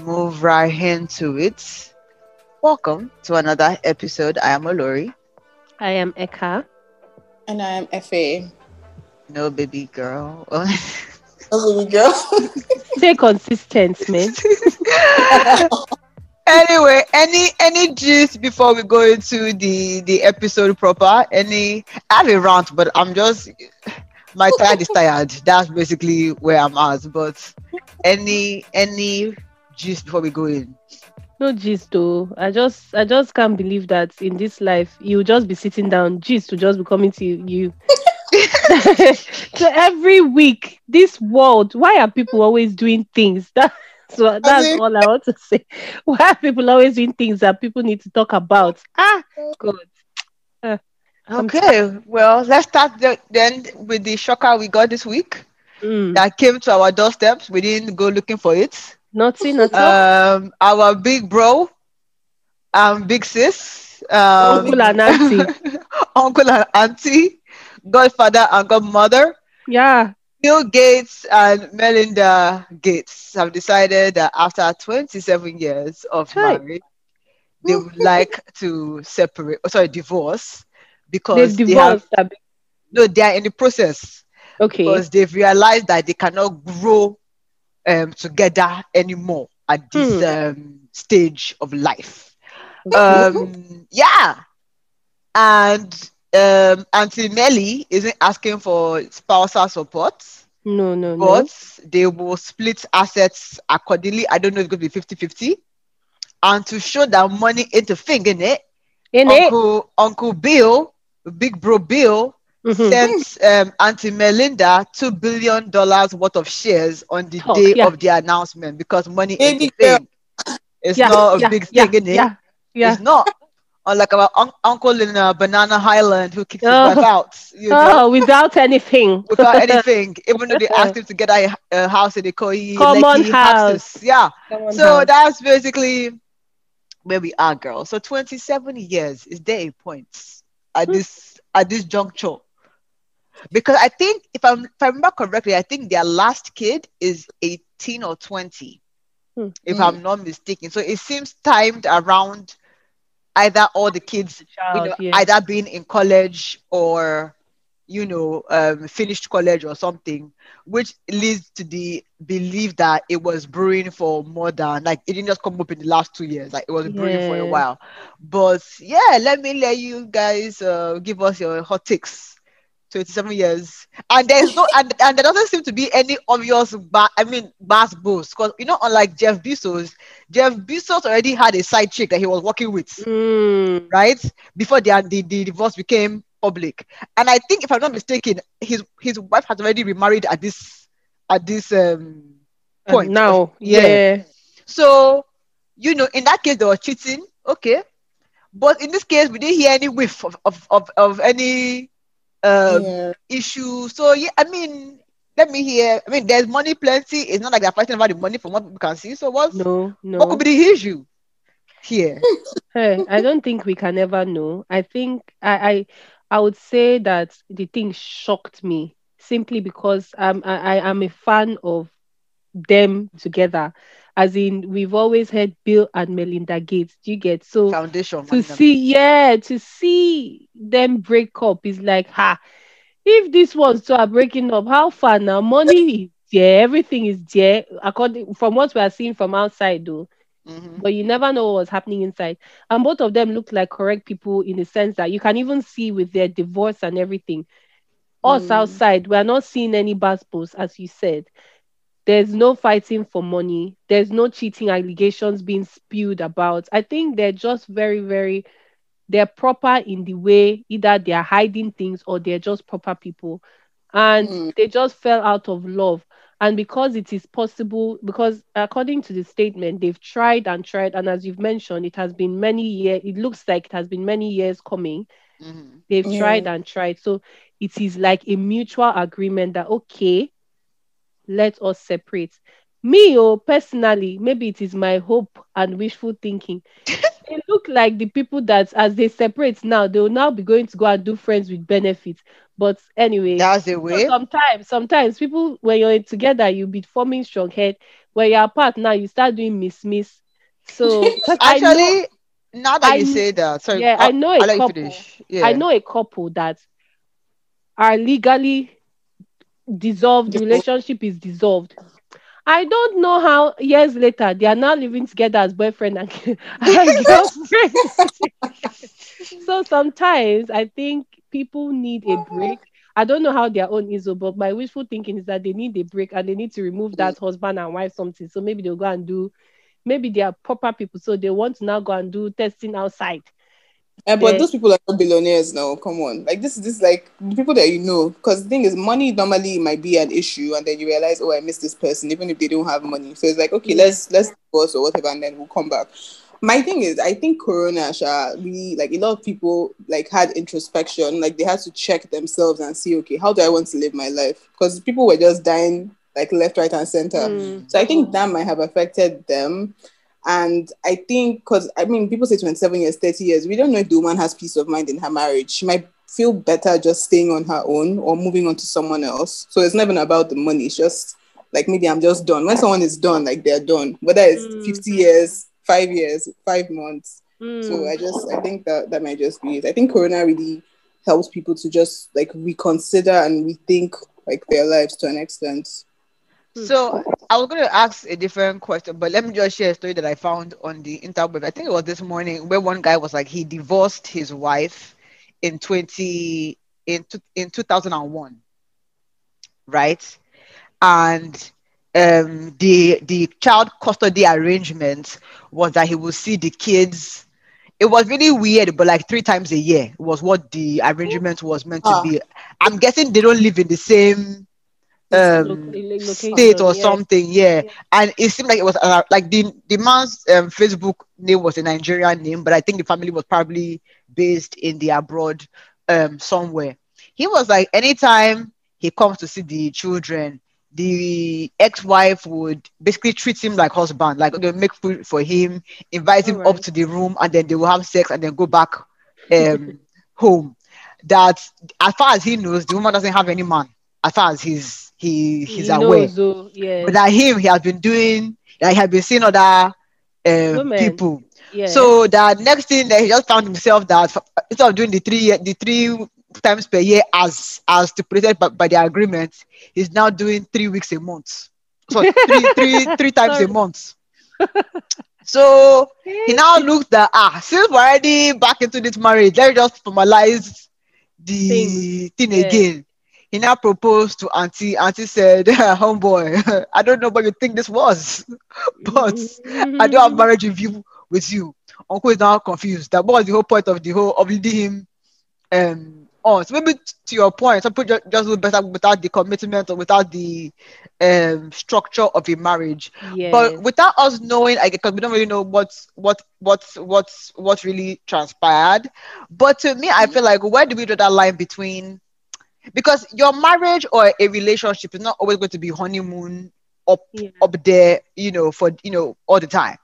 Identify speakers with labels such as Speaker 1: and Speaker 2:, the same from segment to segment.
Speaker 1: move right into it. Welcome to another episode. I am Olori.
Speaker 2: I am Eka.
Speaker 3: And I am FA.
Speaker 1: No baby girl.
Speaker 3: Oh, baby girl.
Speaker 2: Stay consistent, man.
Speaker 1: anyway, any any gist before we go into the the episode proper? Any I have a rant, but I'm just my tired is tired. That's basically where I'm at. But any any gist before we go in?
Speaker 2: No gist though. I just I just can't believe that in this life you just be sitting down, gist to just be coming to you. so every week, this world, why are people always doing things that so that's
Speaker 3: mean-
Speaker 2: all I want to say. Why are people always doing things that people need to talk about? Ah, God.
Speaker 1: Okay, well, let's start the, then with the shocker we got this week
Speaker 2: Mm.
Speaker 1: that came to our doorsteps. We didn't go looking for it.
Speaker 2: Naughty, not all.
Speaker 1: Um, our big bro, um, big sis, um,
Speaker 2: Uncle and auntie.
Speaker 1: uncle and auntie, godfather and godmother,
Speaker 2: yeah.
Speaker 1: Bill Gates and Melinda Gates have decided that after 27 years of marriage, they would like to separate, oh, sorry, divorce because they have, no, they are in the process
Speaker 2: Okay.
Speaker 1: because they've realized that they cannot grow um, together anymore at this um, stage of life. Um, yeah, and um, Auntie Melly isn't asking for spousal support,
Speaker 2: no, no, no.
Speaker 1: but they will split assets accordingly. I don't know if it's going to be 50 50. And to show that money ain't a thing in it,
Speaker 2: In it.
Speaker 1: Uncle, Uncle Bill, Big Bro Bill,
Speaker 2: Mhm.
Speaker 1: sent um, Auntie Melinda two billion dollars worth of shares on the
Speaker 2: Talk,
Speaker 1: day
Speaker 2: yeah.
Speaker 1: of the announcement because money ain't
Speaker 3: Baby
Speaker 1: a thing. It's
Speaker 2: Yeah,
Speaker 1: not a
Speaker 2: yeah,
Speaker 1: big
Speaker 2: yeah,
Speaker 1: thing in it.
Speaker 2: Yeah. Yeah.
Speaker 1: It's not. Unlike our un- uncle in uh, Banana Island who kicks his
Speaker 2: Oh.
Speaker 1: wife out, you know,
Speaker 2: Oh, without anything.
Speaker 1: without anything, even though they asked him to get a, a house in the Koi
Speaker 2: Common
Speaker 1: Lekki
Speaker 2: house.
Speaker 1: houses. Yeah.
Speaker 2: Come on,
Speaker 1: So
Speaker 2: house.
Speaker 1: that's basically where we are, girl. So 27 years is there a point at
Speaker 2: Hmm.
Speaker 1: this at this juncture? Because I think if I'm if I remember correctly, I think their last kid is 18 or 20,
Speaker 2: Hmm.
Speaker 1: if
Speaker 3: Hmm.
Speaker 1: I'm not mistaken. So it seems timed around either all the kids, you
Speaker 2: Child,
Speaker 1: know,
Speaker 2: yeah.
Speaker 1: either being in college or you know, um, finished college or something, which leads to the belief that it was brewing for more than like it didn't just come up in the last two years, like it was brewing for a while. But yeah, let me let you guys uh, give us your hot takes. 27 years, and there's no, and, and there doesn't seem to be any obvious, ba- I mean, bass boost because you know, unlike Jeff Bezos, Jeff Bezos already had a side chick that he was working with
Speaker 2: Mm.
Speaker 1: right? Before the, the the divorce became public. And i think if i'm not mistaken his his wife has already remarried at this at this um
Speaker 2: And
Speaker 1: point.
Speaker 2: now,
Speaker 1: yeah.
Speaker 2: yeah.
Speaker 1: so you know in that case they were cheating. Okay. But in this case we didn't hear any whiff of of, of, of any um
Speaker 3: yeah.
Speaker 1: issue so yeah i mean let me hear i mean there's money plenty it's not like they're fighting about the money from what we can see so what's
Speaker 2: No, no.
Speaker 1: what could be the issue here
Speaker 2: Hey, I don't think we can ever know. I think I, I I would say that the thing shocked me simply because um, I, I am a fan of them together. As in, we've always heard Bill and Melinda Gates. Do you get so?
Speaker 1: foundation
Speaker 2: to see yeah to see them break up is like ha if this ones two are breaking up how far now money is there everything is there according from what we are seeing from outside though
Speaker 1: Mhm.
Speaker 2: but you never know what was happening inside and both of them look like correct people in the sense that you can even see with their divorce and everything us
Speaker 3: Mm.
Speaker 2: outside we are not seeing any basketballs as you said there's no fighting for money. There's no cheating allegations being spewed about. I think they're just very very they're proper in the way either they're hiding things or they're just proper people. And
Speaker 3: Mm.
Speaker 2: they just fell out of love. And because it is possible because according to the statement they've tried and tried. And as you've mentioned it has been many years it looks like it has been many years coming.
Speaker 1: Mhm.
Speaker 2: they've
Speaker 3: Yeah.
Speaker 2: tried and tried. So it is like a mutual agreement that okay let us separate me oh personally maybe it is my hope and wishful thinking they look like the people that as they separate now they will now be going to go and do friends with benefits but anyway
Speaker 1: That's the
Speaker 2: so
Speaker 1: way.
Speaker 2: sometimes sometimes people when you're together you'll be forming strong head when you're apart now you start doing miss miss so I know
Speaker 1: Actually, now that
Speaker 2: I
Speaker 1: you say that, sorry,
Speaker 2: yeah, I
Speaker 1: I'll,
Speaker 2: know
Speaker 1: I'll
Speaker 2: a couple.
Speaker 1: Yeah.
Speaker 2: I know a couple that are legally dissolved. The relationship is dissolved. I don't know how years later they are now living together as boyfriend and, and girlfriend. so sometimes I think people need a break. I don't know how their own is, oh, but my wishful thinking is that they need a break and they need to remove that husband and wife something. So maybe they'll go and do, maybe they are proper people, so they want to now go and do testing outside.
Speaker 3: Eh, but
Speaker 2: Yeah.
Speaker 3: those people are not billionaires now. Come on, like this, this is like the people that you know. Because the thing is, money normally might be an issue, and then you realize, oh, I miss this person, even if they don't have money. So it's like, okay,
Speaker 2: Yeah.
Speaker 3: let's let's divorce or whatever, and then we'll come back. My thing is, I think Corona, Sha, really like a lot of people like had introspection, like they had to check themselves and see, okay, how do I want to live my life? Because people were just dying like left, right, and center.
Speaker 2: Mm.
Speaker 3: So I think that might have affected them. And I think, because I mean, people say 27 years, 30 years, we don't know if the woman has peace of mind in her marriage. She might feel better just staying on her own or moving on to someone else. So it's not even about the money. It's just like maybe I'm just done. When someone is done, like they're done, whether it's
Speaker 2: Mm.
Speaker 3: 50 years, five years, five months. So
Speaker 2: Mm.
Speaker 3: I just, I think that that might just be it. I think Corona really helps people to just like reconsider and rethink like their lives to an extent.
Speaker 1: So I was going to ask a different question, but let me just share a story that I found on the interweb. I think it was this morning where one guy was like he divorced his wife in 20 in in 2001, right? And um the the child custody arrangement was that he would see the kids it was really weird but like three times a year was what the arrangement was meant to
Speaker 3: Ah.
Speaker 1: be i'm guessing they don't live in the same um state or
Speaker 2: yeah.
Speaker 1: something yeah
Speaker 2: Yeah.
Speaker 1: and it seemed like it was uh, like the the man's um, facebook name was a nigerian name but i think the family was probably based in the abroad um somewhere he was like anytime he comes to see the children the ex-wife would basically treat him like husband like they'll make food for him invite him up to the room and then they will have sex and then go back um home that as far as he knows the woman doesn't have any man as far as he's he he's
Speaker 2: He
Speaker 1: aware
Speaker 2: knows, yeah.
Speaker 1: but that him he has been doing that he has been seeing other
Speaker 2: Women.
Speaker 1: people
Speaker 2: yeah.
Speaker 1: so that next thing that he just found himself that instead of doing the three the three times per year as as stipulated by, by the agreement, he's now doing three weeks a month. So three three three times
Speaker 2: Sorry.
Speaker 1: a month. So he now looked at ah, since we're already back into this marriage, let's just formalize the thing
Speaker 2: yeah.
Speaker 1: again. He now proposed to Auntie. Auntie said, Homeboy, I don't know what you think this was, but I don't have marriage review with you. Uncle is now confused. That was the whole point of the whole of leading him um on. So maybe to your point, some people ju- just do better without the commitment or without the um structure of a marriage.
Speaker 2: Yes.
Speaker 1: But without us knowing, I because we don't really know what's what what's what's what really transpired. But to me, I feel like where do we draw that line between because your marriage or a relationship is not always going to be honeymoon up
Speaker 2: Yeah.
Speaker 1: up there, you know, for you know, all the time,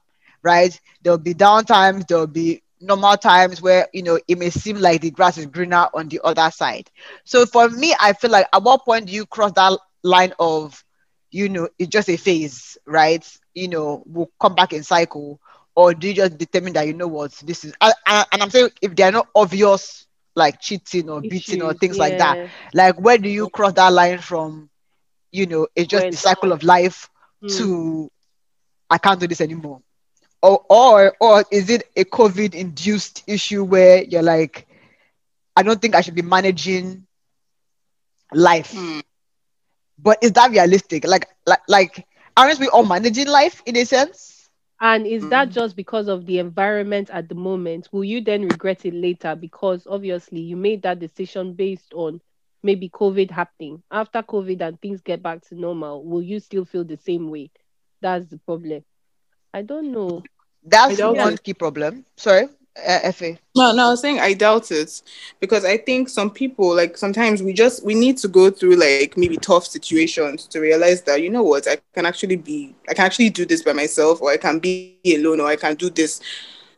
Speaker 1: right? There'll be down times, there'll be normal times where you know it may seem like the grass is greener on the other side. So for me, I feel like at what point do you cross that line of, you know, it's just a phase, right? You know, we'll come back in cycle, or do you just determine that you know what this is? And, I'm saying if they're not obvious like cheating or beating or
Speaker 2: Issues,
Speaker 1: things like that, like where do you cross that line from? You know it's just
Speaker 2: When
Speaker 1: the cycle
Speaker 2: someone-
Speaker 1: of life
Speaker 2: Mm.
Speaker 1: to i can't do this anymore. Or or or is it a covid induced issue where you're like i don't think i should be managing life?
Speaker 3: Hmm.
Speaker 1: but is that realistic? Like like like aren't we all managing life in a sense
Speaker 2: And is that
Speaker 1: Mm.
Speaker 2: just because of the environment at the moment? Will you then regret it later? Because obviously you made that decision based on maybe COVID happening. After COVID and things get back to normal, will you still feel the same way? That's the problem. I don't know.
Speaker 1: that's
Speaker 3: don't
Speaker 1: one
Speaker 3: think-
Speaker 1: key problem sorry uh, Fa.
Speaker 3: No, no, I was saying I doubt it because I think some people like sometimes we just we need to go through like maybe tough situations to realize that you know what I can actually be I can actually do this by myself or I can be alone or I can do this.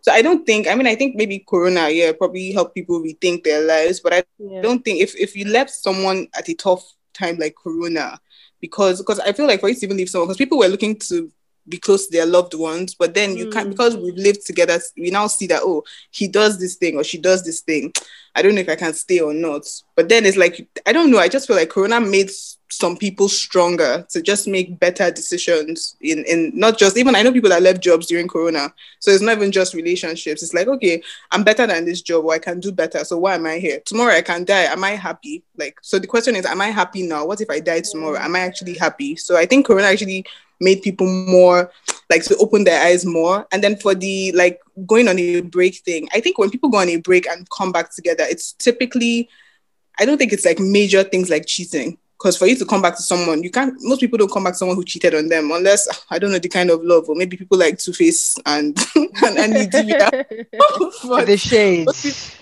Speaker 3: So I don't think I mean I think maybe Corona yeah probably help people rethink their lives, but I
Speaker 2: Yeah.
Speaker 3: don't think if if you left someone at a tough time like Corona because because I feel like for you to even leave someone because people were looking to be close to their loved ones, but then you can't
Speaker 2: Mm.
Speaker 3: because we've lived together. We now see that oh, he does this thing or she does this thing. I don't know if I can stay or not. But then it's like I don't know. I just feel like Corona made some people stronger to just make better decisions in in not just even I know people that left jobs during Corona. So it's not even just relationships. It's like okay, I'm better than this job or I can do better. So why am I here? Tomorrow I can die. Am I happy? Like so the question is, am I happy now? What if I die tomorrow? Am I actually happy? So I think Corona actually made people more like to open their eyes more. And then for the like going on a break thing, I think when people go on a break and come back together, it's typically I don't think it's like major things like cheating. Because for you to come back to someone, you can't. Most people don't come back to someone who cheated on them, unless I don't know the kind of love, or maybe people like Two Face and and, and Nigeria. but,
Speaker 1: the shades.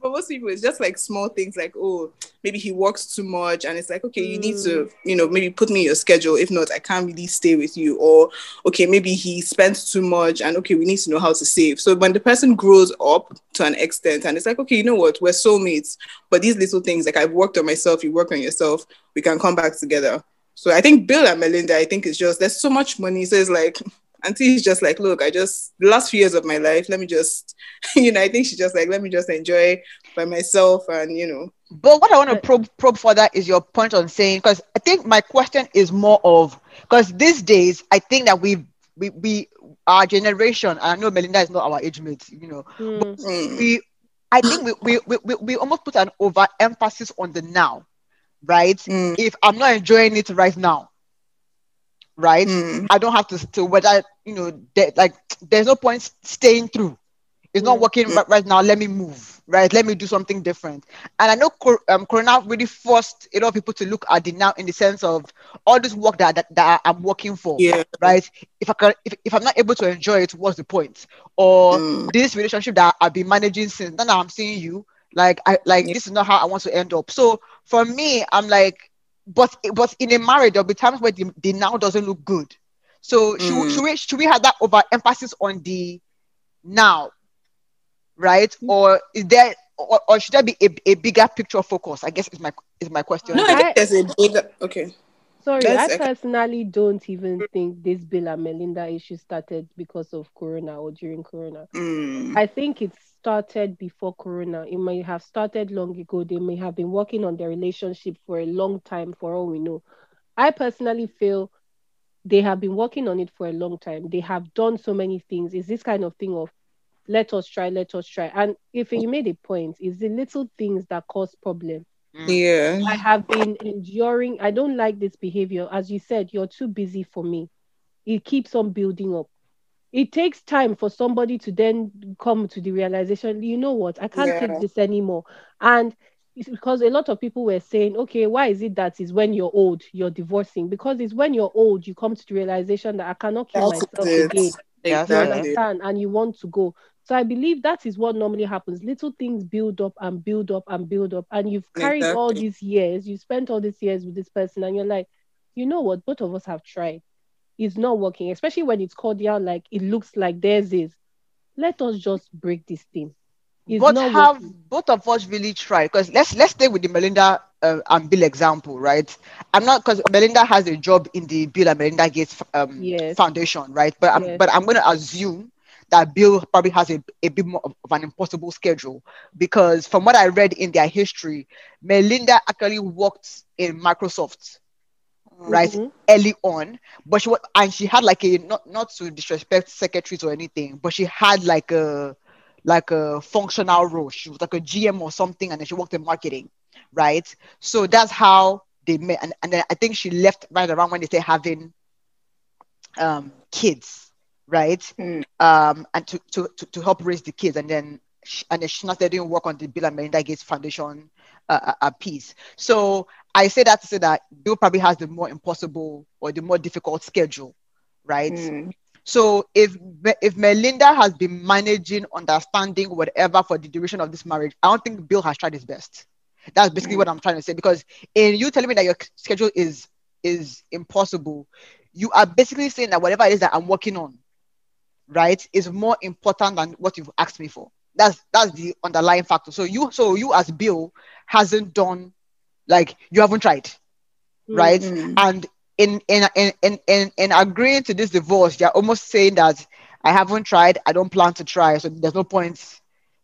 Speaker 3: But most people, it's just like small things like, oh, maybe he works too much, and it's like, okay, you need to, mm. you know, maybe put me in your schedule. If not, I can't really stay with you. Or okay, maybe he spends too much, and okay, we need to know how to save. So when the person grows up to an extent, and it's like, okay, you know what, we're soulmates, but these little things, like I've worked on myself, you work on yourself, we can come back together. So I think Bill and Melinda, I think it's just there's so much money. So it's like Auntie she's just like, look, I just the last few years of my life, let me just, you know, I think she's just like, let me just enjoy by myself and you know.
Speaker 1: But what I want to probe probe further is your point on saying because I think my question is more of because these days I think that we we we our generation and I know Melinda is not our age mate, you know,
Speaker 2: Mm.
Speaker 3: Mm,
Speaker 1: we I think we we, we, we, we almost put an overemphasis on the now, right?
Speaker 3: mm,
Speaker 1: If I'm not enjoying it right now, right?
Speaker 3: mm,
Speaker 1: I don't have to to whether you know there, like there's no point staying through. It's not
Speaker 2: Yeah.
Speaker 1: working right, right now. Let me move. Right. Let me do something different. And I know cor- um, Corona really forced a lot of people to look at the now in the sense of all this work that that, that I'm working for.
Speaker 3: yeah.
Speaker 1: Right. If I can, if, if I'm not able to enjoy it, what's the point? Or
Speaker 3: Mm,
Speaker 1: this relationship that I've been managing since then I'm seeing you. Like I like
Speaker 3: Yeah.
Speaker 1: this is not how I want to end up. So for me, I'm like, but but in a marriage, there'll be times where the, the now doesn't look good. So should, we-
Speaker 3: Mm.
Speaker 1: should we should we have that overemphasis on the now, right?
Speaker 2: Mm.
Speaker 1: Or is there or, or should there be a, a bigger picture focus? I guess is my is my question.
Speaker 3: No, I
Speaker 2: I-
Speaker 3: think there's a bigger okay.
Speaker 2: Sorry,
Speaker 3: That's
Speaker 2: I
Speaker 3: okay.
Speaker 2: personally don't even think this Bill and Melinda issue started because of Corona or during Corona.
Speaker 3: Mm,
Speaker 2: I think it started before Corona. It may have started long ago. They may have been working on their relationship for a long time, for all we know. I personally feel they have been working on it for a long time. They have done so many things. It's this kind of thing of let us try, let us try. And if you made a point, it's the little things that cause problem. Mm.
Speaker 3: yeah.
Speaker 2: I have been enduring. I don't like this behavior. As you said, you're too busy for me. It keeps on building up. It takes time for somebody to then come to the realization, you know what, I can't
Speaker 3: Yeah.
Speaker 2: take this anymore. And it's because a lot of people were saying, okay, why is it that is when you're old, you're divorcing? Because it's when you're old, you come to the realization that I cannot kill
Speaker 3: That's
Speaker 2: myself
Speaker 3: it.
Speaker 2: again.
Speaker 1: Yeah,
Speaker 2: You
Speaker 1: Exactly.
Speaker 2: understand? And you want to go. So I believe that is what normally happens. Little things build up and build up and build up. And you've carried all these years, you spent all these years with this person, and you're like, you know what? Both of us have tried. It's not working, especially when it's cordial, like it looks like theirs is. Let us just break this thing. It's
Speaker 1: but have
Speaker 2: working.
Speaker 1: both of us really tried? Because let's let's stay with the Melinda uh, and Bill example, right? I'm not because Melinda has a job in the Bill and Melinda Gates um,
Speaker 2: Yes.
Speaker 1: Foundation, right? But I'm
Speaker 2: Yes.
Speaker 1: but I'm going to assume that Bill probably has a, a bit more of an impossible schedule because from what I read in their history, Melinda actually worked in Microsoft right
Speaker 2: Mhm.
Speaker 1: early on but she was and she had like a not not to disrespect secretaries or anything but she had like a like a functional role she was like a gm or something and then she worked in marketing right so that's how they met and, and then i think she left right around when they started having um kids right
Speaker 3: Mm.
Speaker 1: um and to, to to to help raise the kids and then she, and then she started doing work on the bill and melinda gates foundation uh, uh, uh, piece so I say that to say that Bill probably has the more impossible or the more difficult schedule, right?
Speaker 3: Mm.
Speaker 1: So if if Melinda has been managing, understanding, whatever for the duration of this marriage, I don't think Bill has tried his best. That's basically what I'm trying to say. Because in you telling me that your schedule is is impossible, you are basically saying that whatever it is that I'm working on, right, is more important than what you've asked me for. That's that's the underlying factor. So you so you as Bill hasn't done like you haven't tried, right?
Speaker 3: Mhm.
Speaker 1: And in in in in in, in agreeing to this divorce, you're almost saying that I haven't tried, I don't plan to try, so there's no point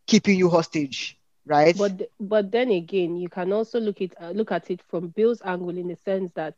Speaker 1: keeping you hostage, right?
Speaker 2: But but then again, you can also look at uh, look at it from Bill's angle in the sense that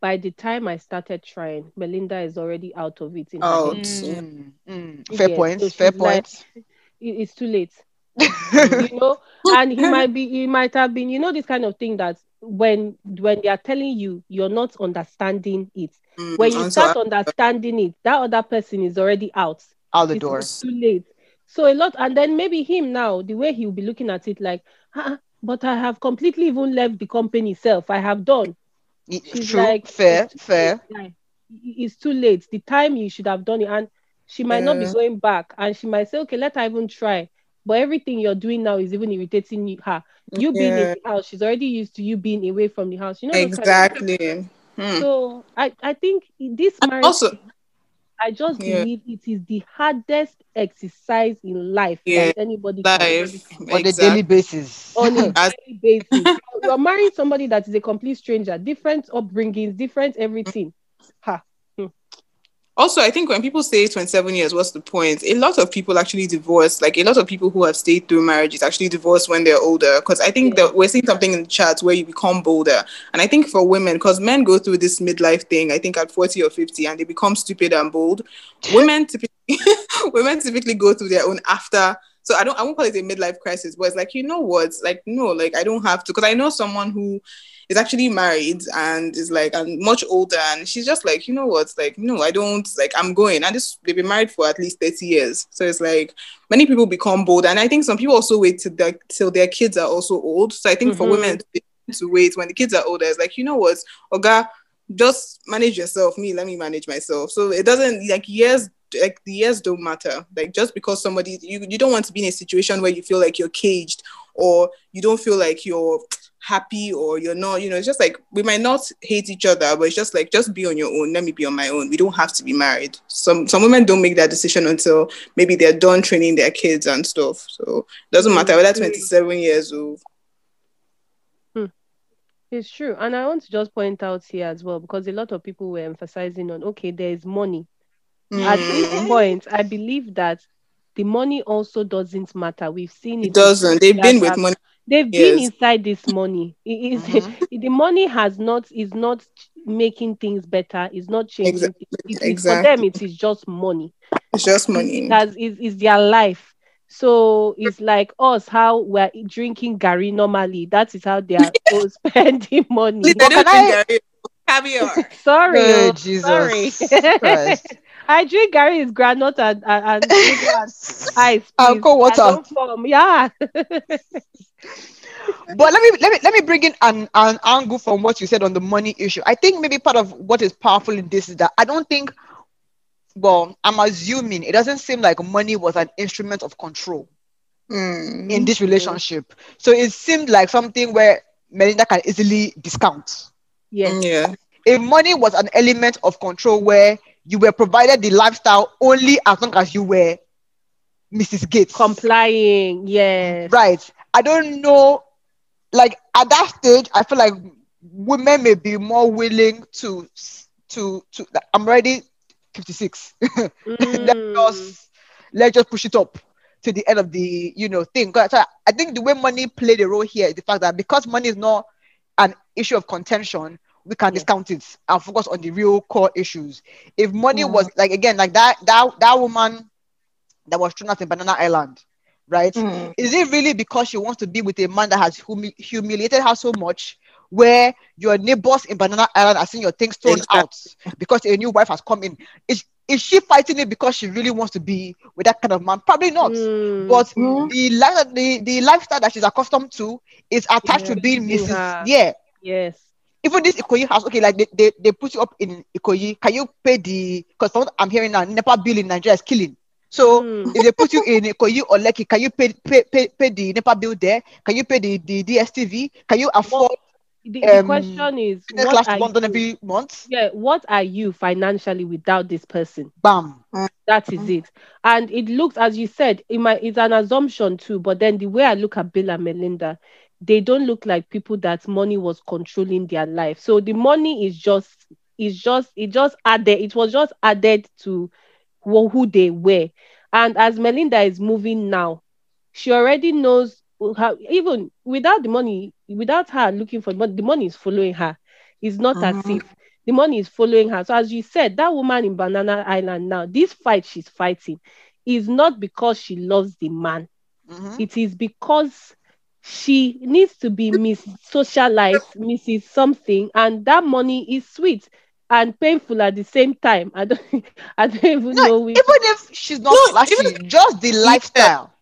Speaker 2: by the time I started trying, Melinda is already out of it. In her
Speaker 3: Out.
Speaker 1: Mm, mm. Fair
Speaker 2: Yeah,
Speaker 1: point.
Speaker 2: so
Speaker 1: fair
Speaker 2: she's like- it's too late. you know? And he might be he might have been you know this kind of thing that when when they are telling you you're not understanding it.
Speaker 3: Mm,
Speaker 2: when you
Speaker 3: so
Speaker 2: start understanding it that other person is already out.
Speaker 1: Out the
Speaker 2: it's
Speaker 1: door.
Speaker 2: too late. So a lot and then maybe him now the way he'll be looking at it like "Ah, but i have completely even left the company self. I have done. She's
Speaker 1: True.
Speaker 2: like
Speaker 1: fair.
Speaker 2: it's
Speaker 1: Fair.
Speaker 2: late, it's too late. The time you should have done it. And she might not be going back. And she might say okay let her even try but everything you're doing now is even irritating her you being
Speaker 3: Yeah.
Speaker 2: in the house she's already used to you being away from the house you know those kind of
Speaker 3: exactly. Hmm.
Speaker 2: so i i think this marriage
Speaker 3: also-
Speaker 2: i just
Speaker 3: Yeah.
Speaker 2: believe it is the hardest exercise in life
Speaker 3: Yeah,
Speaker 2: that anybody can
Speaker 3: Life
Speaker 1: On a daily basis.
Speaker 2: on a
Speaker 3: As-
Speaker 2: daily basis. You're- You're marrying somebody that is a complete stranger, different upbringings, different everything. Ha.
Speaker 3: Also, I think when people say 27 years, what's the point? A lot of people actually divorce. Like a lot of people who have stayed through marriages actually divorce when they're older. Because I think
Speaker 2: Yeah.
Speaker 3: that we're seeing something in the chat where you become bolder. And I think for women, because men go through this midlife thing, I think at 40 or 50, and they become stupid and bold. Women typically women typically go through their own after. So I don't I won't call it a midlife crisis, but it's like, you know what? Like, no, like I don't have to. Because I know someone who is actually married and is like and much older and she's just like you know what? Like no i don't like i'm going. And this they've been married for at least 30 years. So it's like many people become bold. And i think some people also wait till their, till their kids are also old. So i think for
Speaker 2: Mhm.
Speaker 3: women to wait when the kids are older it's like you know what? Oga just manage yourself. Me let me manage myself. So it doesn't like years like the years don't matter. Like just because somebody you, you don't want to be in a situation where you feel like you're caged or you don't feel like you're happy or you're not you know it's just like we might not hate each other but it's just like just be on your own let me be on my own we don't have to be married some some women don't make that decision until maybe they're done training their kids and stuff so it doesn't matter whether 27 years old
Speaker 2: It's true. And I want to just point out here as well, because a lot of people were emphasizing on okay, there's money. At this
Speaker 3: Mm.
Speaker 2: point, I believe that the money also doesn't matter. We've seen it.
Speaker 3: it doesn't they've been with money
Speaker 2: They've been inside this money. It is
Speaker 1: Mhm.
Speaker 2: the money has not is not making things better. It's not changing.
Speaker 3: Exactly.
Speaker 2: things. It is,
Speaker 3: Exactly.
Speaker 2: For them, it is just money.
Speaker 3: it's just money
Speaker 2: It has is is their life. So it's like us how we're drinking garri normally. That is how they are all spending money.
Speaker 3: Please, don't
Speaker 1: can I-
Speaker 3: think caviar
Speaker 2: Sorry,
Speaker 1: Oh,
Speaker 2: oh,
Speaker 1: Jesus
Speaker 2: sorry. I drink garri is granite and and, and, and ice.
Speaker 1: And
Speaker 2: please.
Speaker 1: cold water.
Speaker 2: Yeah.
Speaker 1: But let me let me let me bring in an, an angle from what you said on the money issue. I think maybe part of what is powerful in this is that I don't think well, I'm assuming it doesn't seem like money was an instrument of control
Speaker 3: Mm.
Speaker 1: in this relationship. So it seemed like something where Melinda can easily discount.
Speaker 2: yes.
Speaker 3: yeah
Speaker 1: If money was an element of control where you were provided the lifestyle only as long as you were Mrs. Gates.
Speaker 2: Complying. Yes.
Speaker 1: Right. I don't know. Like at that stage, I feel like women may be more willing to to to. I'm already 56. let's
Speaker 2: Mm.
Speaker 1: just let's just push it up to the end of the you know thing. 'Cause I think the way money played a role here is the fact that because money is not an issue of contention, we can
Speaker 2: Yeah.
Speaker 1: discount it and focus on the real core issues. If money
Speaker 3: Mm.
Speaker 1: was like again like that that that woman that was thrown out in Banana Island, right?
Speaker 3: Mm.
Speaker 1: Is it really because she wants to be with a man that has humi- humiliated her so much, where your neighbors in Banana Island are seeing your things thrown
Speaker 3: Exactly.
Speaker 1: out because a new wife has come in? Is is she fighting it because she really wants to be with that kind of man? Probably not.
Speaker 2: Mm.
Speaker 1: But
Speaker 3: Mm.
Speaker 1: the, li- the the lifestyle that she's accustomed to is attached
Speaker 2: Yeah.
Speaker 1: to being Mrs.
Speaker 2: her.
Speaker 1: Yeah.
Speaker 2: yes.
Speaker 1: even this Ikoyi house, okay, like they, they, they put you up in Ikoyi, can you pay the because I'm hearing now, NEPA bill in Nigeria is killing. So
Speaker 2: Mm.
Speaker 1: if they put you in can you or like can you pay pay, pay, pay the NEPA bill there? Can you pay the, the DSTV? Can you afford
Speaker 2: The, the
Speaker 1: um,
Speaker 2: question is, what
Speaker 1: class
Speaker 2: are
Speaker 1: London
Speaker 2: you,
Speaker 1: every month?
Speaker 2: yeah, what are you financially without this person?
Speaker 1: Bam.
Speaker 2: That is it. And it looks, as you said, it might it's an assumption too. But then the way I look at Bill and Melinda, they don't look like people that money was controlling their life. So the money is just is just it just added it was just added to who who they were. And as Melinda is moving now, she already knows how even without the money, without her looking for the money, the money is following her. It's not as
Speaker 3: Mhm.
Speaker 2: if the money is following her. So as you said, that woman in Banana Island now, this fight she's fighting is not because she loves the man.
Speaker 1: Mhm.
Speaker 2: It is because she needs to be Miss Socialite, Mrs. Something, and that money is sweet and painful at the same time. I don't, I don't even
Speaker 1: No,
Speaker 2: know. Which,
Speaker 1: even if she's not
Speaker 3: No,
Speaker 1: flashy,
Speaker 3: even
Speaker 1: just the lifestyle.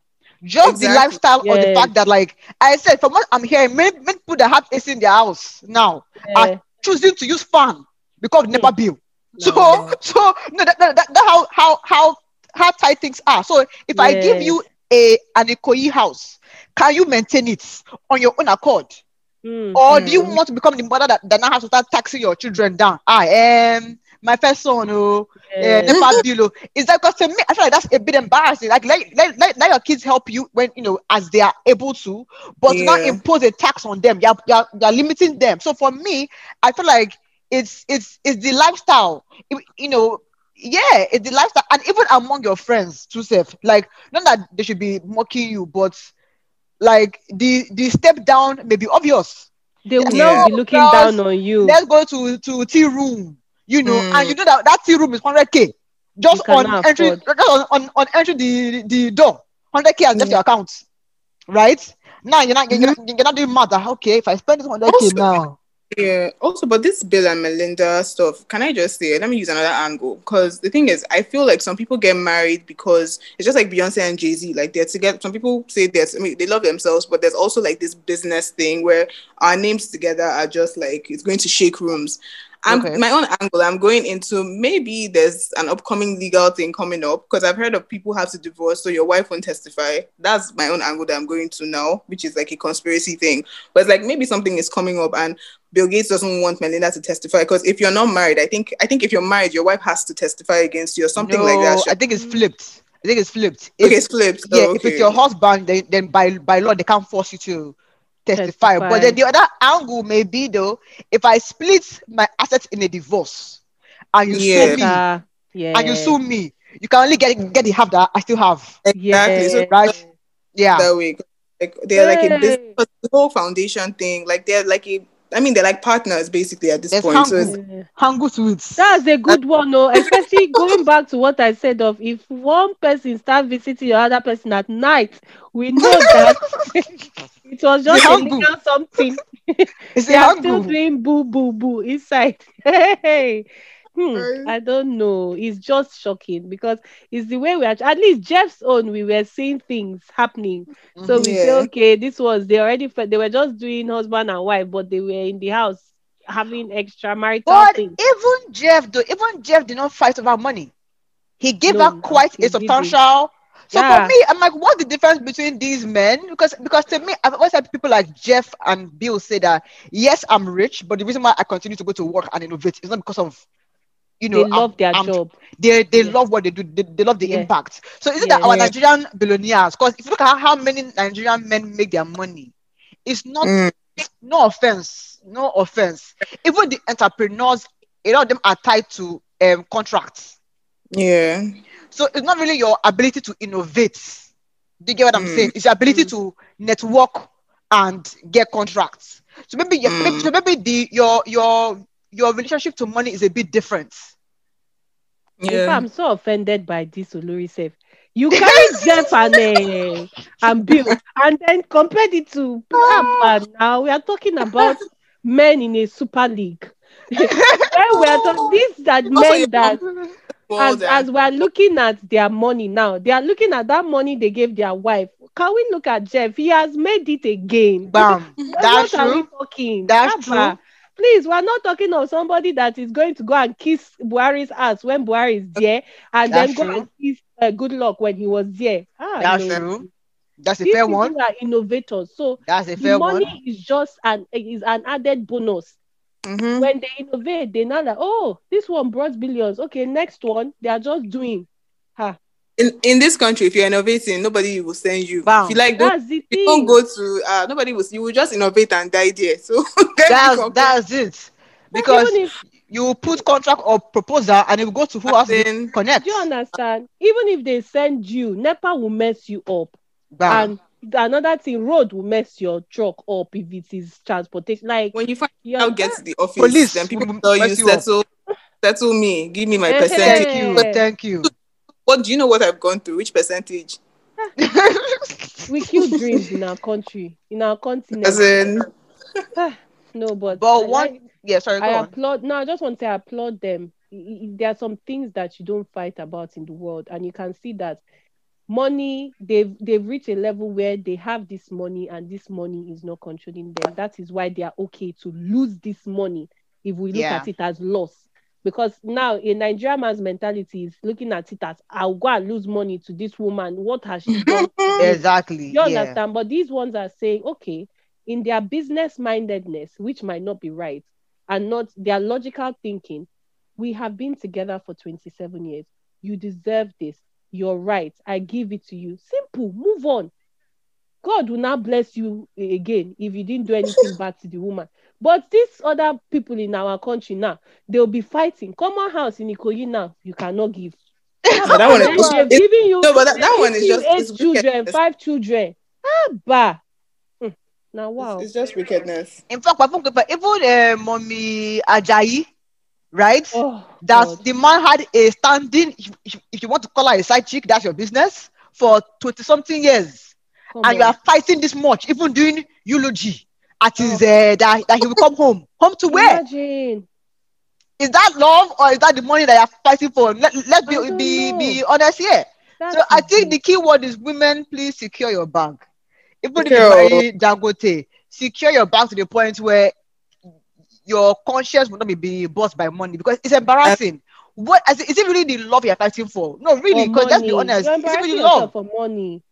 Speaker 1: Just the
Speaker 3: Exactly.
Speaker 1: lifestyle or the fact that, like I said, from what I'm hearing, many, many people that have AC in their house now
Speaker 2: uh,
Speaker 1: choosing to use fan because never NEPA bill. So,
Speaker 2: No.
Speaker 1: so no, that, that, that, that how how how how tight things are. So, if I give you a an Ikoyi house, can you maintain it on your own accord,
Speaker 2: mm,
Speaker 1: or do you
Speaker 3: Mm.
Speaker 1: want to become the mother that, that now has to start taxing your children down? I am my first son, oh, uh,
Speaker 2: yes.
Speaker 1: Oh. Is that because to me, I feel like that's a bit embarrassing. Like let, let, let, let your kids help you when you know as they are able to, but to not impose a tax on them. You're, you're, you're limiting them. So for me, I feel like it's it's it's the lifestyle. You, you know, yeah, it's the lifestyle, and even among your friends, too safe. Like not that they should be mocking you, but like the the step down may be obvious.
Speaker 2: They will
Speaker 3: Yeah.
Speaker 2: now be looking
Speaker 1: Girls,
Speaker 2: down on you.
Speaker 1: Let's go to to tea room, you know, and
Speaker 3: Mm.
Speaker 1: you know that that tea room is 100k just on entry, just on, on, on entry the the door. 100k has left
Speaker 3: Yeah.
Speaker 1: your account, right? Now you're not you're,
Speaker 3: Mhm.
Speaker 1: not, you're not doing matter. Okay, if I spend this 100k now,
Speaker 3: Yeah. Also, but this Bill and Melinda stuff, can I just say, let me use another angle. Because the thing is, I feel like some people get married because it's just like Beyonce and Jay Z. Like they're together. Some people say that I mean, they love themselves, but there's also like this business thing where our names together are just like it's going to shake rooms. I'm
Speaker 1: Okay.
Speaker 3: my own angle. I'm going into maybe there's an upcoming legal thing coming up because I've heard of people have to divorce, so your wife won't testify. That's my own angle that I'm going to now, which is like a conspiracy thing. But it's like maybe something is coming up and Bill Gates doesn't want Melinda to testify because if you're not married, I think I think if you're married, your wife has to testify against you or something
Speaker 1: no,
Speaker 3: like that.
Speaker 1: I think it's flipped. I think it's flipped.
Speaker 3: okay,
Speaker 1: If,
Speaker 3: it's flipped.
Speaker 1: yeah,
Speaker 3: Oh,
Speaker 1: if it's
Speaker 3: okay.
Speaker 1: your husband, then, then by by law they can't force you to testify. But then the other angle may be though, if I split my assets in a divorce and you
Speaker 3: Yeah.
Speaker 1: sue me
Speaker 2: yeah.
Speaker 1: and you sue me, you can only get get the half that I still have.
Speaker 3: exactly. So
Speaker 2: Yeah.
Speaker 1: Right? Yeah.
Speaker 3: that way, like they're like a business, the whole foundation thing. Like they're like a, I mean, they're like partners basically at this
Speaker 1: There's
Speaker 3: point. So
Speaker 1: Hangu.
Speaker 3: it's,
Speaker 1: Hangu sweets.
Speaker 2: That's a good one, no. Especially going back to what I said of if one person start visiting your other person at night, we know that it was just a
Speaker 1: Hangu.
Speaker 2: legal something.
Speaker 1: It's
Speaker 2: They are still
Speaker 1: Hangu.
Speaker 2: doing boo boo boo inside. Hey, hmm, I don't know. It's just shocking because it's the way we are. At least Jeff's own, we were seeing things happening. So we say, okay, this was they already they were just doing husband and wife, but they were in the house having extramarital
Speaker 1: But
Speaker 2: things.
Speaker 1: But even Jeff, though, even Jeff did not fight over money. He gave
Speaker 2: No,
Speaker 1: her quite a substantial. So
Speaker 2: Yeah.
Speaker 1: for me, I'm like, what's the difference between these men? Because because to me, I've always had people like Jeff and Bill say that yes, I'm rich, but the reason why I continue to go to work and innovate is not because of you know
Speaker 2: they
Speaker 1: I'm-
Speaker 2: love their
Speaker 1: I'm-
Speaker 2: job.
Speaker 1: they they
Speaker 2: Yeah.
Speaker 1: love what they do. They, they love the
Speaker 2: Yeah.
Speaker 1: impact. So is it that our
Speaker 3: Yeah.
Speaker 1: Nigerian billionaires? Because if you look at how, how many Nigerian men make their money, it's not
Speaker 3: Mm.
Speaker 1: no offense, no offense. Even the entrepreneurs, a lot of them are tied to um contracts.
Speaker 3: yeah.
Speaker 1: So it's not really your ability to innovate. Do you get what I'm
Speaker 3: Mm.
Speaker 1: saying? It's your ability
Speaker 2: Mm.
Speaker 1: to network and get contracts. So maybe, yeah, maybe
Speaker 3: Mm.
Speaker 1: so maybe the your your your relationship to money is a bit different.
Speaker 3: Yeah.
Speaker 2: I'm so offended by this Olori Sef. You carry Jeff and uh, and Bill and then compared it to Abba now. We are talking about men in a super league. when we are talking are
Speaker 3: Also,
Speaker 2: men that as, as we are looking at their money now, they are looking at that money they gave their wife. Can we look at Jeff? He has made it again.
Speaker 1: Bam.
Speaker 2: what
Speaker 1: That's
Speaker 2: are we
Speaker 1: true.
Speaker 2: talking?
Speaker 1: That's
Speaker 2: Abba,
Speaker 1: true.
Speaker 2: Please, we're not talking of somebody that is going to go and kiss Buhari's ass when Buhari is there, and
Speaker 1: That's
Speaker 2: then go
Speaker 1: true.
Speaker 2: and kiss uh, Goodluck when he was there. Ah,
Speaker 1: That's
Speaker 2: no.
Speaker 1: true. That's a
Speaker 2: These
Speaker 1: fair
Speaker 2: people
Speaker 1: one.
Speaker 2: are innovators, so
Speaker 1: That's a fair
Speaker 2: money
Speaker 1: one.
Speaker 2: is just an is an added bonus.
Speaker 3: Mhm.
Speaker 2: When they innovate, they now like, oh, this one brought billions. Okay, next one, they are just doing. Ha,
Speaker 3: In in this country, if you're innovating, nobody will send you.
Speaker 1: Bam.
Speaker 3: If you like, don't,
Speaker 2: that's the
Speaker 3: you don't go to. Uh, nobody will. You will just innovate and die there. So
Speaker 1: That's that's it. Because
Speaker 2: Even if
Speaker 1: you put contract or proposal and it will go to who else
Speaker 3: As
Speaker 1: to connect.
Speaker 2: do you understand? Even if they send you, NEPA will mess you up.
Speaker 1: Bam.
Speaker 2: And another thing, road will mess your truck up if it is transportation. Like
Speaker 3: when you find
Speaker 2: you
Speaker 3: out get to the office,
Speaker 1: Police
Speaker 3: then people
Speaker 1: will
Speaker 3: tell you
Speaker 1: mess you
Speaker 3: settle, settle me, give me my
Speaker 2: Eh,
Speaker 3: percentage.
Speaker 1: Thank you. Thank you.
Speaker 3: What do you know? What I've gone through? Which percentage?
Speaker 2: we kill dreams in our country, in our continent.
Speaker 3: As in, ah,
Speaker 2: no, but
Speaker 1: But
Speaker 2: I
Speaker 1: one-
Speaker 2: like-
Speaker 1: yeah, sorry, go
Speaker 2: I
Speaker 1: on.
Speaker 2: applaud. No, I just want to say I applaud them. I- I- There are some things that you don't fight about in the world, and you can see that money they've they've reached a level where they have this money, and this money is not controlling them. That is why they are okay to lose this money if we look
Speaker 1: Yeah.
Speaker 2: at it as loss. Because now a Nigerian man's mentality is looking at it as I'll go and lose money to this woman. What has she done?
Speaker 1: Exactly.
Speaker 2: You
Speaker 1: yeah.
Speaker 2: understand? But these ones are saying, okay, in their business mindedness, which might not be right, and not their logical thinking, we have been together for 27 years. You deserve this. You're right. I give it to you. Simple. Move on. God will now bless you again if you didn't do anything bad to the woman. But these other people in our country now, they'll be fighting. Common house in Ikoyi now, you cannot give.
Speaker 3: but that one
Speaker 2: Then
Speaker 3: is
Speaker 2: they've given you
Speaker 3: no, but that, that one is
Speaker 2: given
Speaker 3: just
Speaker 2: you
Speaker 3: it's
Speaker 2: eight children,
Speaker 3: wickedness.
Speaker 2: five children. Ah, bah. Hmm. Now, wow.
Speaker 3: It's, it's just wickedness.
Speaker 1: In fact, I think but even uh, mommy Ajayi, right?
Speaker 2: Oh,
Speaker 1: that
Speaker 2: God.
Speaker 1: the man had a standing. If, if, if you want to call her a side chick, that's your business for twenty something years,
Speaker 2: Come
Speaker 1: and you are fighting this much, even doing eulogy at his uh, that that he will come home. Home to where?
Speaker 2: Imagine.
Speaker 1: Is that love or is that the money that you're fighting for? Let, let's be be,
Speaker 2: know.
Speaker 1: be honest here.
Speaker 2: That's
Speaker 1: so I think the key word is women, please secure your bag. Even
Speaker 3: Secure.
Speaker 1: if you marry Dangote, secure your bag to the point where your conscience will not be, be bossed by money because it's embarrassing. What is it, is it really the love you're fighting for? No, really, because let's be honest,
Speaker 2: You're
Speaker 1: is it
Speaker 2: embarrassing
Speaker 1: really
Speaker 2: yourself
Speaker 1: love?
Speaker 2: for money.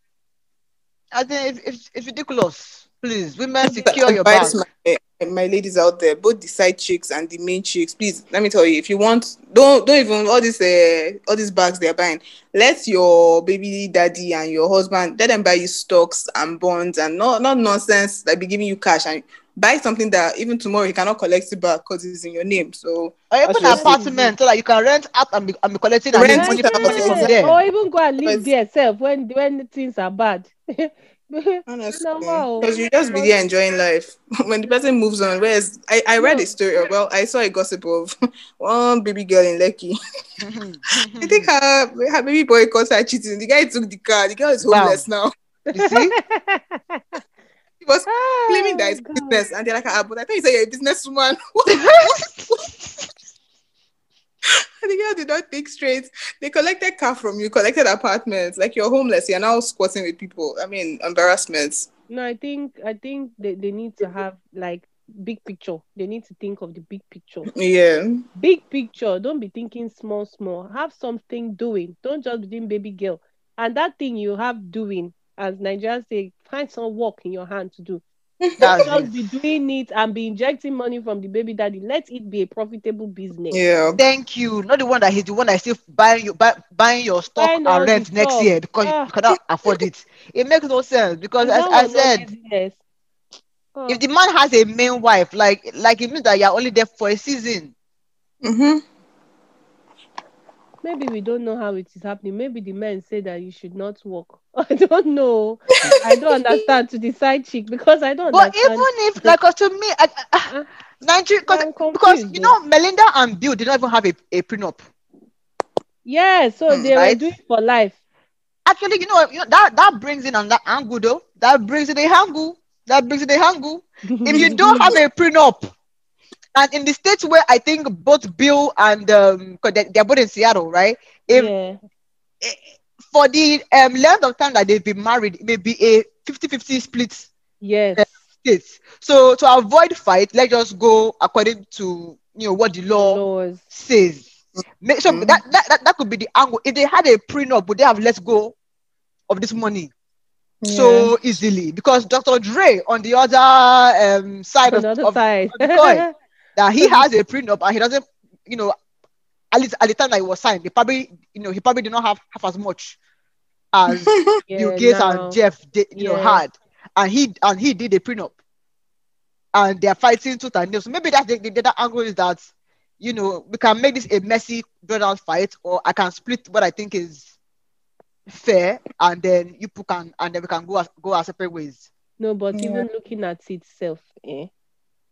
Speaker 1: I think it's, it's, it's ridiculous. Please, women,
Speaker 3: But
Speaker 1: secure your bag.
Speaker 3: advise my, my ladies out there, both the side chicks and the main chicks. Please, let me tell you, if you want, don't don't even all these uh, all these bags they're buying. Let your baby daddy and your husband let them buy you stocks and bonds and not not nonsense like be giving you cash and buy something that even tomorrow he cannot collect it back because it's in your name. So
Speaker 1: Or even an apartment so that you can rent out and be, and be collecting and
Speaker 3: Rent
Speaker 1: make money
Speaker 3: it out,
Speaker 1: from there.
Speaker 2: Or even go and live
Speaker 3: But-
Speaker 2: there yourself when when things are bad.
Speaker 3: honestly, because you just be there enjoying life. when the person moves on, whereas I, I read a story, well, I saw a gossip of one baby girl in Lekki. I think her, her baby boy caught her cheating. The guy took the car. The girl is
Speaker 1: Wow.
Speaker 3: homeless now.
Speaker 1: you see?
Speaker 3: He was claiming that
Speaker 2: Oh,
Speaker 3: it's
Speaker 2: God.
Speaker 3: business, and they're like, ah, but I thought you said you're a businesswoman. The girl did not think straight. They collected car from you, collected apartments. Like you're homeless. You're now squatting with people. I mean, embarrassments.
Speaker 2: No, I think I think they, they need to have like big picture. They need to think of the big picture.
Speaker 3: Yeah.
Speaker 2: Big picture. Don't be thinking small, small. Have something doing. Don't just be doing baby girl. And that thing you have doing, as Nigerians say, find some work in your hand to do.
Speaker 1: That's
Speaker 2: Just be doing it and be injecting money from the baby daddy. Let it be a profitable business.
Speaker 3: Yeah.
Speaker 1: Thank you. Not the one that he's the one that is still buying you buy, buying your stock
Speaker 2: Buying
Speaker 1: and rent next
Speaker 2: stuff.
Speaker 1: year because
Speaker 2: Ah.
Speaker 1: you cannot afford it. It makes no sense because as I said.
Speaker 2: Oh,
Speaker 1: if the man has a main wife, like like it means that you're only there for a season.
Speaker 3: Mm-hmm.
Speaker 2: Maybe we don't know how it is happening. Maybe the men say that you should not work. I don't know. I don't understand to the side chick because I don't
Speaker 1: But even if like to me, I, I,
Speaker 2: Uh,
Speaker 1: Nigeria, because
Speaker 2: confused.
Speaker 1: because you know Melinda and Bill did not even have a, a prenup.
Speaker 2: yeah, so
Speaker 3: Hmm,
Speaker 2: they
Speaker 1: right?
Speaker 2: were doing it for life.
Speaker 1: Actually, you know, you know that that brings in another angle though. That brings in a angle. That brings in a angle. if you don't have a prenup, and in the states where I think both Bill and um, cause they, they're both in Seattle, right? If
Speaker 2: yeah,
Speaker 1: for the um length of time that they've been married, it may be a 50-50 split
Speaker 2: yes,
Speaker 1: states. So to avoid fight, let's just go according to you know what the law
Speaker 2: Laws.
Speaker 1: says. Make so
Speaker 3: Mhm.
Speaker 1: that, that, that that could be the angle. If they had a prenup, would they have let go of this money so easily? Because Dr. Dre on the other um, side
Speaker 2: On
Speaker 1: of,
Speaker 2: the other
Speaker 1: of
Speaker 2: side.
Speaker 1: of the coin. that he has a prenup and he doesn't, you know, at least at the time that he was signed, he probably, you know, he probably did not have half as much as Bill
Speaker 2: Yeah,
Speaker 1: Gates
Speaker 2: now.
Speaker 1: and Jeff, did, you know, had, and he and he did a prenup, and they're fighting tooth and nail. So maybe that's the, the, the other angle is that, you know, we can make this a messy, drawn out fight, or I can split what I think is fair, and then you people can, and then we can go as, go our separate ways.
Speaker 2: No, but
Speaker 3: Yeah.
Speaker 2: even looking at itself, eh?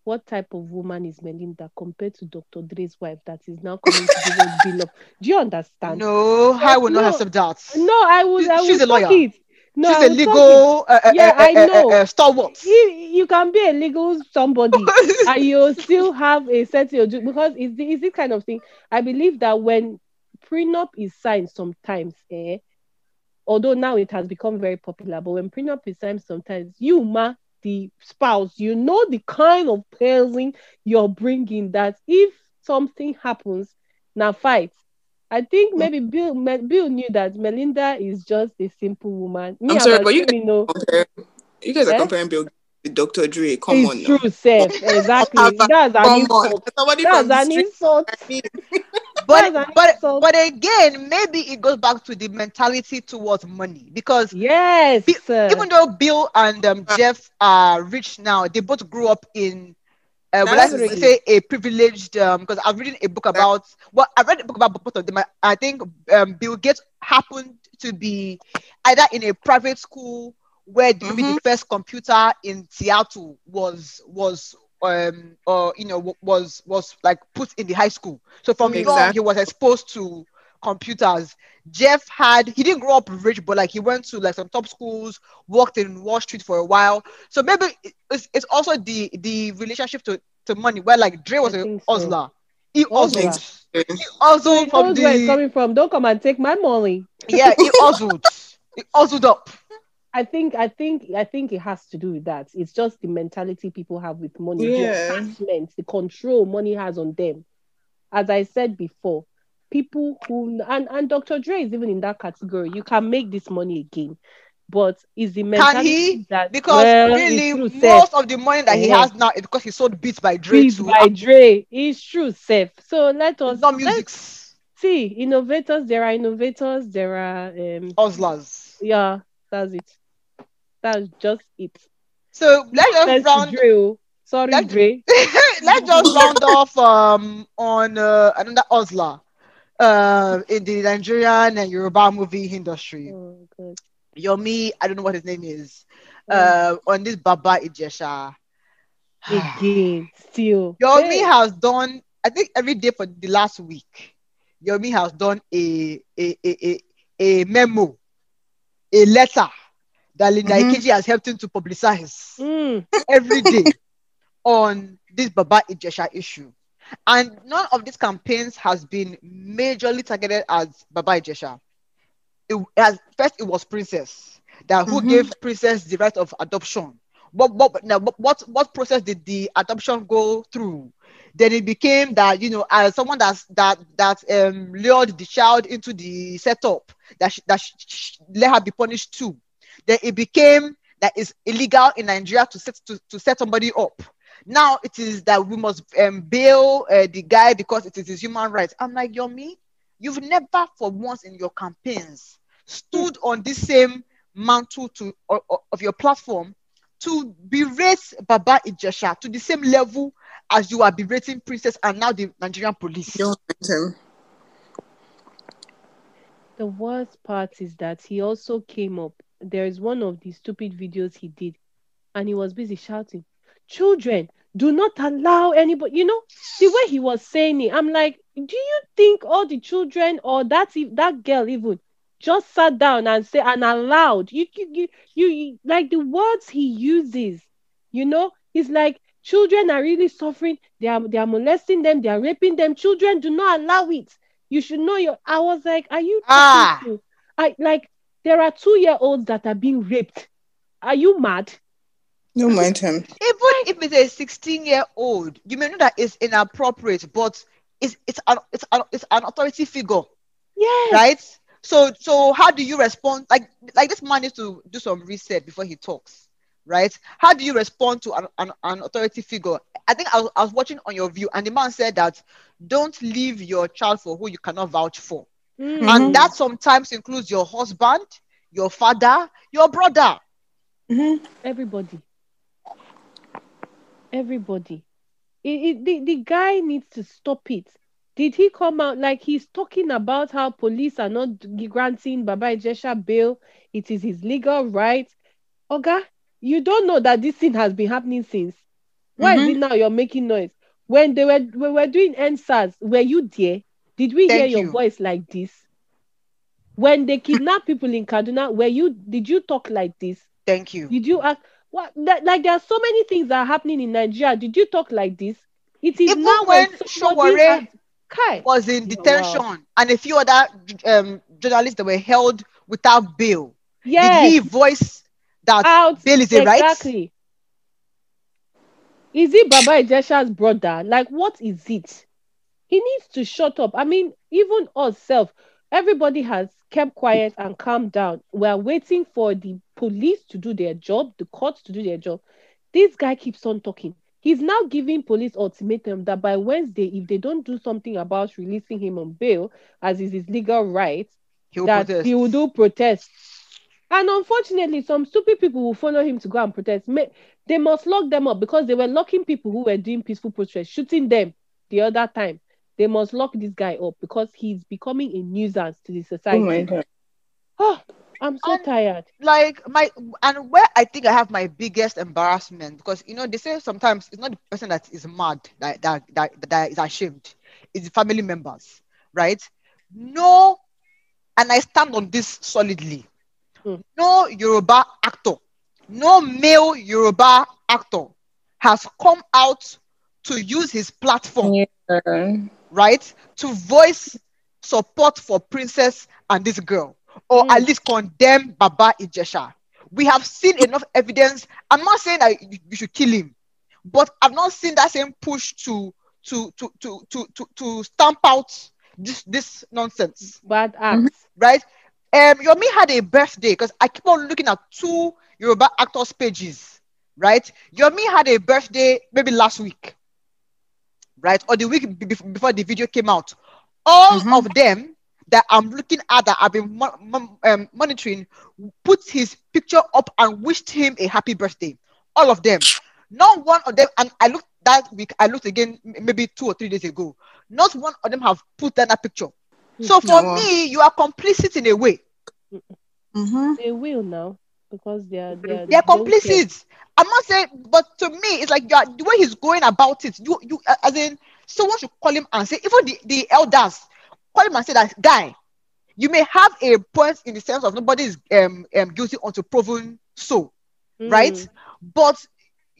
Speaker 2: What type of woman is Melinda compared to Dr. Dre's wife that is now coming to give us bill? Do you understand?
Speaker 1: No, I will not
Speaker 2: no.
Speaker 1: accept that.
Speaker 2: No, I would. I would She's
Speaker 1: a lawyer.
Speaker 2: it. No,
Speaker 1: She's a legal, uh, uh,
Speaker 2: Yeah,
Speaker 1: uh,
Speaker 2: I
Speaker 1: uh, uh,
Speaker 2: know.
Speaker 1: stalwart.
Speaker 2: it. You, you can be a legal somebody and you still have a certain because it's the, it's this kind of thing. I believe that when prenup is signed, sometimes, eh, although now it has become very popular, but when prenup is signed, sometimes you ma the spouse, you know the kind of person you're bringing. That if something happens, now fight. I think maybe Bill Bill knew that Melinda is just a simple woman. Me,
Speaker 3: I'm sorry, but you
Speaker 2: no,
Speaker 3: Compare- You guys are
Speaker 2: Eh?
Speaker 3: comparing Bill with Dr. Dre. Come
Speaker 2: it's
Speaker 3: on now.
Speaker 2: true, self. Exactly.
Speaker 3: Come
Speaker 2: That's an insult. That's an insult.
Speaker 1: but
Speaker 2: That's
Speaker 1: but
Speaker 2: insult.
Speaker 1: but again, maybe it goes back to the mentality towards money because
Speaker 2: Yes. Sir.
Speaker 1: even though Bill and um, Jeff are rich now, they both grew up in. Uh, would I say a privileged? Um, because I've reading a book about. Well, I read a book about both of them. I, I think um, Bill Gates happened to be either in a private school where maybe the first computer in Seattle was was um or you know was was like put in the high school. So from young he was exposed to computers. Jeff had he didn't grow up rich, but like he went to like some top schools, worked in Wall Street for a while. So maybe it's, it's also the the relationship to, to money where like Dre was an
Speaker 2: think so.
Speaker 1: hustler. He
Speaker 2: Hustler.
Speaker 1: hustled. He hustled
Speaker 2: He
Speaker 1: from
Speaker 2: knows where it's coming from. Don't come and take my money.
Speaker 1: yeah, he hustled. he hustled up.
Speaker 2: I think I think I think it has to do with that. It's just the mentality people have with money,
Speaker 3: Yeah.
Speaker 2: the attachment, the control money has on them. As I said before, people who and, and Dr. Dre is even in that category. You can make this money again, but is the mentality
Speaker 1: he?
Speaker 2: that
Speaker 1: Because
Speaker 2: well,
Speaker 1: really, most of the money that he
Speaker 2: Yeah.
Speaker 1: has now is because he sold beats by Dre
Speaker 2: Beats by Dre. It's true, Seth. So let us
Speaker 1: not music
Speaker 2: see innovators. There are innovators. There are um
Speaker 1: hustlers.
Speaker 2: yeah. That's it. That's just it.
Speaker 1: So let's just
Speaker 2: Thanks
Speaker 1: round
Speaker 2: oh. Sorry,
Speaker 1: Let's-
Speaker 2: Dre.
Speaker 1: let's just round off um on uh, another hustler uh in the Nigerian and Yoruba movie industry.
Speaker 2: Oh, God.
Speaker 1: Yomi, I don't know what his name is. Uh on this Baba Ijesha.
Speaker 2: Again, still.
Speaker 1: Yomi
Speaker 2: Hey.
Speaker 1: has done, I think every day for the last week, Yomi has done a a, a, a, a memo, a letter that Linda. Ikeji has helped him to publicize
Speaker 2: Mm,
Speaker 1: every day on this Baba Ijesha issue. And none of these campaigns has been majorly targeted as Baba Ijesha. It has first it was Princess that who
Speaker 3: Mhm.
Speaker 1: gave Princess the right of adoption. What what now what, what process did the adoption go through? Then it became that you know as someone that's that that um lured the child into the setup that sh- that sh- sh- let her be punished too. Then it became that it's illegal in Nigeria to set to, to set somebody up. Now it is that we must um, bail uh, the guy because it is his human rights. I'm like, Yomi, you've never for once in your campaigns stood on this same mantle to o- o- of your platform to berate Baba Ijesha to the same level as you are berating Princess and now the Nigerian police.
Speaker 3: Don't mind him.
Speaker 2: the worst part is that he also came up. There is one of the stupid videos he did, and he was busy shouting, Children, do not allow anybody. You know, the way he was saying it, I'm like, do you think all the children or that that girl even just sat down and say and allowed you you, you you you like the words he uses, you know, he's like children are really suffering, they are they are molesting them, they are raping them. Children do not allow it. You should know your I was like, are you
Speaker 1: Ah.
Speaker 2: I like there are two year olds that are being raped. Are you mad?
Speaker 3: Don't mind him.
Speaker 1: Even if it's a 16 year old, you may know that it's inappropriate, but it's it's an it's an, it's an authority figure,
Speaker 2: Yes.
Speaker 1: right? So so how do you respond? Like like this man needs to do some research before he talks, right? How do you respond to an, an, an authority figure? I think I was, I was watching on your view, and the man said that don't leave your child for who you cannot vouch for,
Speaker 2: Mm.
Speaker 1: and that sometimes includes your husband, your father, your brother.
Speaker 3: Mhm.
Speaker 2: everybody everybody it, it, the, the guy needs to stop it did he come out like he's talking about how police are not g- granting baba ijesha bail it is his legal right oga you don't know that this thing has been happening since why is
Speaker 3: Mhm.
Speaker 2: it now you're making noise when they were we were doing EndSARS, were you there did we hear your
Speaker 1: you.
Speaker 2: voice like this when they kidnap people in kaduna were you did you talk like this
Speaker 1: Thank you.
Speaker 2: did you ask what that, like there are so many things that are happening in Nigeria. Did you talk like this? It is
Speaker 1: Even
Speaker 2: now
Speaker 1: when Sowore
Speaker 2: had- Kai.
Speaker 1: was in
Speaker 2: Wow.
Speaker 1: detention and a few other um, journalists that were held without bail.
Speaker 2: Yes,
Speaker 1: Did he voice that
Speaker 2: out
Speaker 1: bail is a right?
Speaker 2: exactly. Is it Baba Ijesha's brother? Like, what is it? He needs to shut up. I mean, even self, everybody has kept quiet and calmed down. We are waiting for the police to do their job, the courts to do their job. This guy keeps on talking. He's now giving police ultimatum that by Wednesday, if they don't do something about releasing him on bail, as is his legal right,
Speaker 1: He will
Speaker 2: that
Speaker 1: protest.
Speaker 2: he will do protests. And unfortunately, some stupid people will follow him to go and protest. They must lock them up because they were locking people who were doing peaceful protests, shooting them the other time. They must lock this guy up because he's becoming a nuisance to the society.
Speaker 3: Oh
Speaker 2: society.
Speaker 3: my god.
Speaker 2: Oh, I'm so
Speaker 1: And-
Speaker 2: tired.
Speaker 1: like my and where I think I have my biggest embarrassment because you know they say sometimes it's not the person that is mad that that that, that is ashamed, it's the family members, right? No, and I stand on this solidly.
Speaker 2: Mm.
Speaker 1: No Yoruba actor, no male Yoruba actor has come out to use his platform
Speaker 3: Yeah.
Speaker 1: Right, to voice support for Princess and this girl, or
Speaker 2: Mm.
Speaker 1: at least condemn Baba Ijesha. We have seen enough evidence. I'm not saying that you, you should kill him, but I've not seen that same push to to to to to to, to stamp out this this nonsense,
Speaker 2: Bad acts.
Speaker 1: right? Um, Yomi had a birthday because I keep on looking at two Yoruba actors' pages, right? Yomi had a birthday maybe last week, right, or the week be- be- before the video came out. All
Speaker 3: Mhm.
Speaker 1: of them that I'm looking at that I've been mon- mon- um, monitoring put his picture up and wished him a happy birthday. All of them. Not one of them, and I looked that week, I looked again maybe two or three days ago. Not one of them have put that, that picture. So for
Speaker 3: No.
Speaker 1: me, you are complicit in a way.
Speaker 3: Mm-hmm.
Speaker 2: They will now because they are they are,
Speaker 1: They are complicit. I'm not saying, but to me, it's like are, the way he's going about it. You, you, uh, as in, someone should call him and say, even the, the elders, call him and say that guy. You may have a point in the sense of nobody is um, um guilty until proven so, right?
Speaker 2: Mm.
Speaker 1: But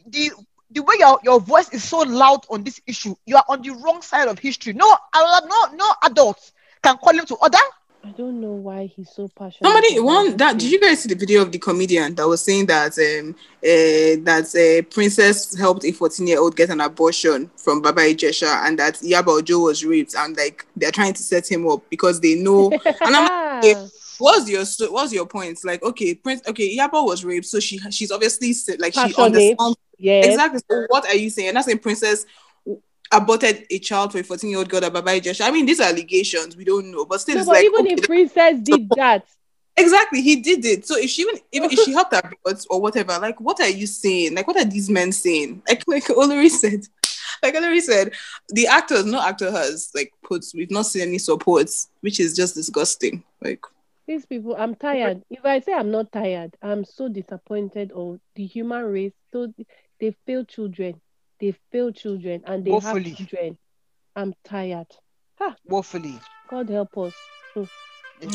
Speaker 1: the the way your, your voice is so loud on this issue, you are on the wrong side of history. No, no, no adults can call him to order.
Speaker 2: I don't know why he's so passionate.
Speaker 3: Somebody one that did you guys see the video of the comedian that was saying that um uh, that uh, princess helped a 14 year old get an abortion from Baba Ijesha and that Iyabo Ojo was raped and like they're trying to set him up because they know and I'm like, what's your what's your point like okay prince okay Iyabo was raped so she she's obviously like she understands
Speaker 2: yes.
Speaker 3: exactly so what are you saying and that's saying princess aborted a child for a 14 year old girl that Baba Ijesha I mean these are allegations we don't know but still
Speaker 2: No, but
Speaker 3: like
Speaker 2: even
Speaker 3: okay,
Speaker 2: if Princess did that,
Speaker 3: Exactly, he did it. So if she even even if she helped her birth or whatever, like what are you saying? Like what are these men saying? Like like Olori said, like Olori said, the actors, no actor has like put. We've not seen any supports, which is just disgusting. Like
Speaker 2: these people, I'm tired. If I say I'm not tired, I'm so disappointed of the human race. So they fail children. They fail children and they
Speaker 1: Woefully.
Speaker 2: have children. I'm tired.
Speaker 1: Woefully.
Speaker 2: God help us.
Speaker 1: It-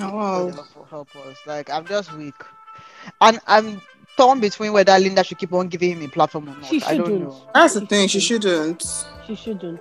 Speaker 3: Oh,
Speaker 1: it
Speaker 3: wow.
Speaker 1: does help- help us. Like I'm just weak, and I'm torn between whether Linda should keep on giving him a platform or not.
Speaker 2: She
Speaker 1: I don't
Speaker 2: shouldn't.
Speaker 1: know.
Speaker 3: that's the thing. She shouldn't.
Speaker 2: She shouldn't.